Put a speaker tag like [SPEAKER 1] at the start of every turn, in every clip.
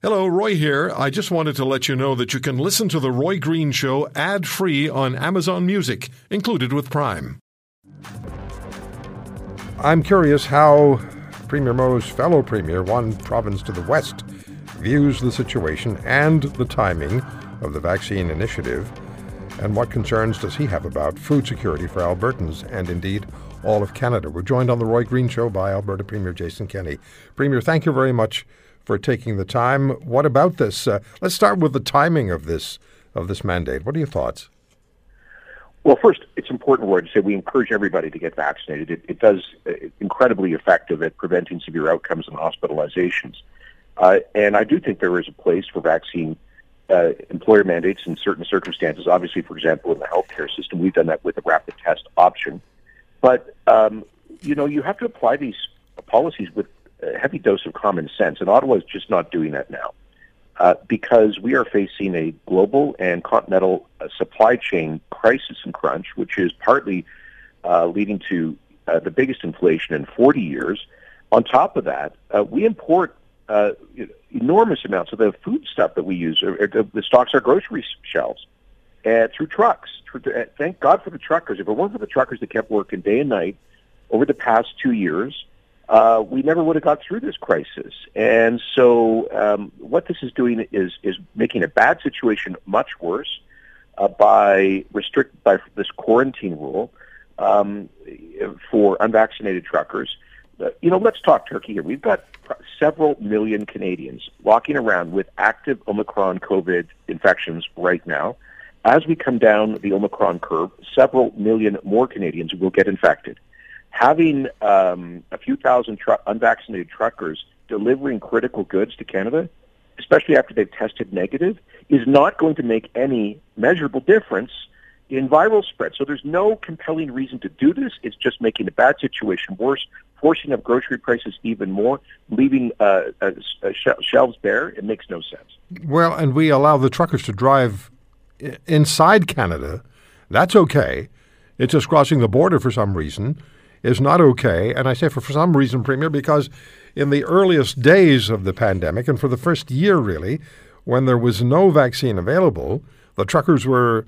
[SPEAKER 1] Hello, Roy here. I just wanted to let you know that you can listen to The Roy Green Show ad free on Amazon Music, included with Prime.
[SPEAKER 2] I'm curious how Premier Moe's fellow Premier, one province to the west, views the situation and the timing of the vaccine initiative, and what concerns does he have about food security for Albertans and indeed all of Canada. We're joined on The Roy Green Show by Alberta Premier Jason Kenney. Premier, thank you very much for taking the time. What about this? Uh, let's start with the timing of this of this mandate. What are your thoughts?
[SPEAKER 3] Well, first, it's important, Roy, to say we encourage everybody to get vaccinated. It, it does uh, incredibly effective at preventing severe outcomes and hospitalizations. Uh, and I do think there is a place for vaccine uh, employer mandates in certain circumstances. Obviously, for example, in the healthcare system, we've done that with a rapid test option. But um, you know, you have to apply these policies with a heavy dose of common sense, and Ottawa is just not doing that now. Uh, because we are facing a global and continental uh, supply chain crisis and crunch, which is partly uh, leading to uh, the biggest inflation in 40 years. On top of that, uh, we import uh, enormous amounts of the food stuff that we use, or, or the stocks our grocery shelves, through trucks. Thank God for the truckers. If it weren't for the truckers that kept working day and night over the past two years, uh, we never would have got through this crisis. And so, um, what this is doing is is making a bad situation much worse uh, by restrict by this quarantine rule um, for unvaccinated truckers. Uh, you know, let's talk Turkey here. We've got several million Canadians walking around with active Omicron COVID infections right now. As we come down the Omicron curve, several million more Canadians will get infected having um, a few thousand unvaccinated truckers delivering critical goods to Canada, especially after they've tested negative, is not going to make any measurable difference in viral spread. So there's no compelling reason to do this. It's just making a bad situation worse, forcing up grocery prices even more, leaving uh, uh, sh- shelves bare. It makes no sense.
[SPEAKER 2] Well, and we allow the truckers to drive inside Canada. That's okay. It's just crossing the border for some reason is not okay. And I say for, for some reason, Premier, because in the earliest days of the pandemic and for the first year, really, when there was no vaccine available, the truckers were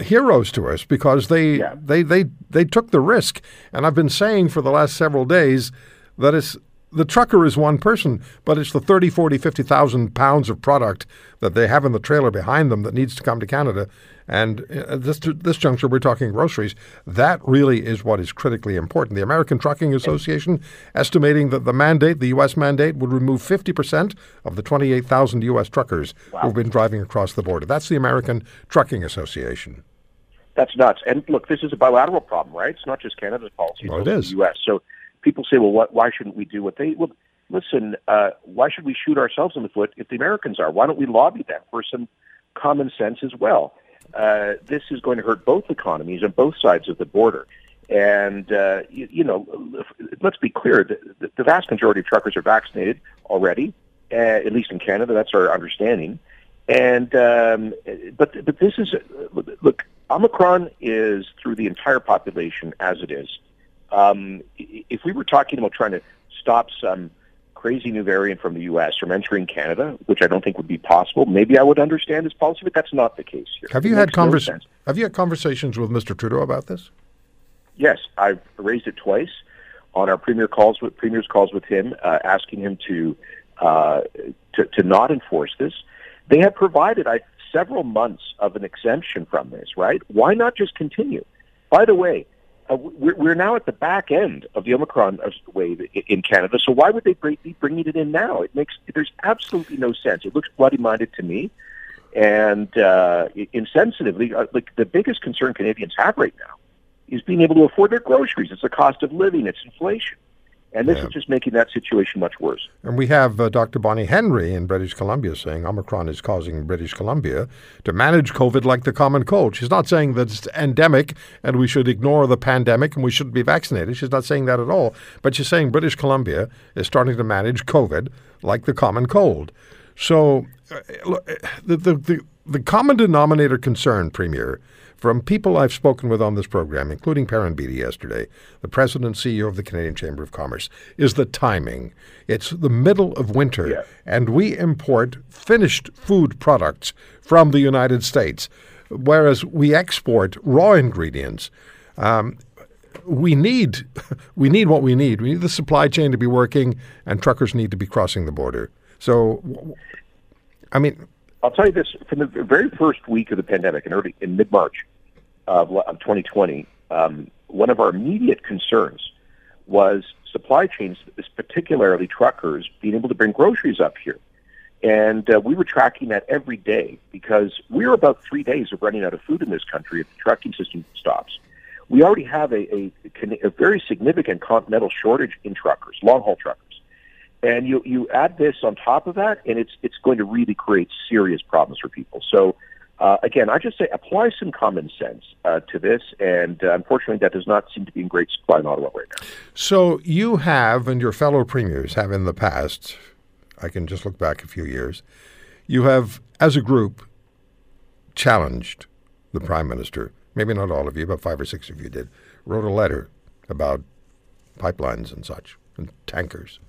[SPEAKER 2] heroes to us because they, yeah. they, they, they took the risk. And I've been saying for the last several days that it's the trucker is one person, but it's the 30, 40, 50,000 pounds of product that they have in the trailer behind them that needs to come to Canada. And at uh, this, this juncture, we're talking groceries. That really is what is critically important. The American Trucking Association estimating that the mandate, the U.S. mandate, would remove 50% of the 28,000 U.S. truckers wow. who've been driving across the border. That's the American Trucking Association.
[SPEAKER 3] That's nuts. And look, this is a bilateral problem, right? It's not just Canada's policy.
[SPEAKER 2] Well, it is.
[SPEAKER 3] The U.S. So people say, well, what, why shouldn't we do what they? Well, listen, uh, why should we shoot ourselves in the foot if the Americans are? Why don't we lobby them for some common sense as well? Uh, this is going to hurt both economies on both sides of the border. And, uh, you, you know, let's be clear, the, the vast majority of truckers are vaccinated already, uh, at least in Canada. That's our understanding. And, um, but, but this is, look, Omicron is through the entire population as it is. Um, if we were talking about trying to stop some crazy new variant from the U.S. from entering Canada, which I don't think would be possible, maybe I would understand this policy, but that's not the case here.
[SPEAKER 2] Have you it had conversations? No have you had conversations with Mr. Trudeau about this?
[SPEAKER 3] Yes, I've raised it twice on our premier calls with premier's calls with him, uh, asking him to, uh, to to not enforce this. They have provided I, several months of an exemption from this. Right? Why not just continue? By the way, uh, we're, we're now at the back end of the Omicron wave in Canada. So why would they be bringing it in now? It makes there's absolutely no sense. It looks bloody-minded to me, and uh, insensitively. Uh, like the biggest concern Canadians have right now is being able to afford their groceries. It's the cost of living. It's inflation. And this yeah. is just making that situation much worse.
[SPEAKER 2] And we have uh, Dr. Bonnie Henry in British Columbia saying Omicron is causing British Columbia to manage COVID like the common cold. She's not saying that it's endemic and we should ignore the pandemic and we shouldn't be vaccinated. She's not saying that at all. But she's saying British Columbia is starting to manage COVID like the common cold. So uh, the, the, the, the common denominator concern, Premier, from people I've spoken with on this program, including Perrin Beatty yesterday, the president and CEO of the Canadian Chamber of Commerce, is the timing. It's the middle of winter,
[SPEAKER 3] Yeah.
[SPEAKER 2] and we import finished food products from the United States, whereas we export raw ingredients. Um, we need we need what we need. We need the supply chain to be working, and truckers need to be crossing the border. So, I mean,
[SPEAKER 3] I'll tell you this: from the very first week of the pandemic, in early in mid March of, of 2020, um, one of our immediate concerns was supply chains, particularly truckers, being able to bring groceries up here. And uh, we were tracking that every day because we were about three days of running out of food in this country if the trucking system stops. We already have a, a, a very significant continental shortage in truckers, long haul truckers. And you, you add this on top of that, and it's, it's going to really create serious problems for people. So, uh, again, I just say apply some common sense uh, to this, and uh, unfortunately, that does not seem to be in great supply in Ottawa right now.
[SPEAKER 2] So you have, and your fellow premiers have in the past, I can just look back a few years, you have, as a group, challenged the Prime Minister. Maybe not all of you, but five or six of you did. Wrote a letter about pipelines and such, and tankers.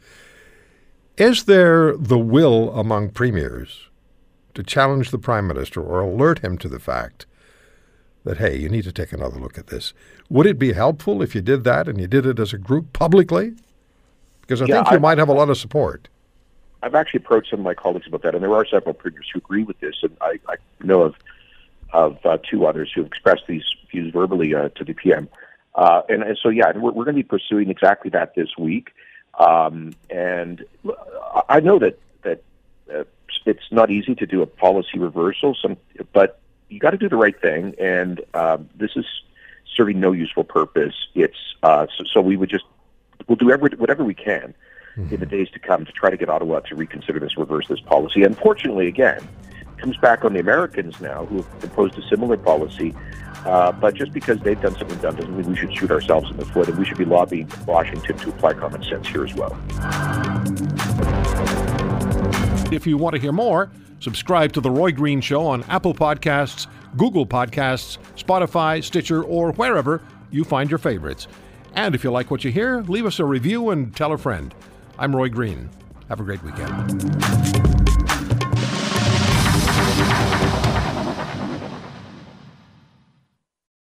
[SPEAKER 2] Is there the will among premiers to challenge the Prime Minister or alert him to the fact that, hey, you need to take another look at this. Would it be helpful if you did that and you did it as a group publicly? Because I
[SPEAKER 3] Yeah,
[SPEAKER 2] think you
[SPEAKER 3] I-
[SPEAKER 2] might have a lot of support.
[SPEAKER 3] I've actually approached some of my colleagues about that, and there are several premiers who agree with this, and I, I know of of uh, two others who have expressed these views verbally uh, to the PM. Uh, and, and so, yeah, we're, we're going to be pursuing exactly that this week. Um, and I know that that uh, it's not easy to do a policy reversal, some, but you got to do the right thing, and um, this is serving no useful purpose. It's uh, so, so we would just we'll do every, whatever we can in the days to come to try to get Ottawa to reconsider this, reverse this policy. Unfortunately, again, comes back on the Americans now who have imposed a similar policy. Uh, but just because they've done something dumb doesn't mean we should shoot ourselves in the foot, and we should be lobbying Washington to apply common sense here as well.
[SPEAKER 1] If you want to hear more, subscribe to The Roy Green Show on Apple Podcasts, Google Podcasts, Spotify, Stitcher, or wherever you find your favorites. And if you like what you hear, leave us a review and tell a friend. I'm Roy Green. Have a great weekend.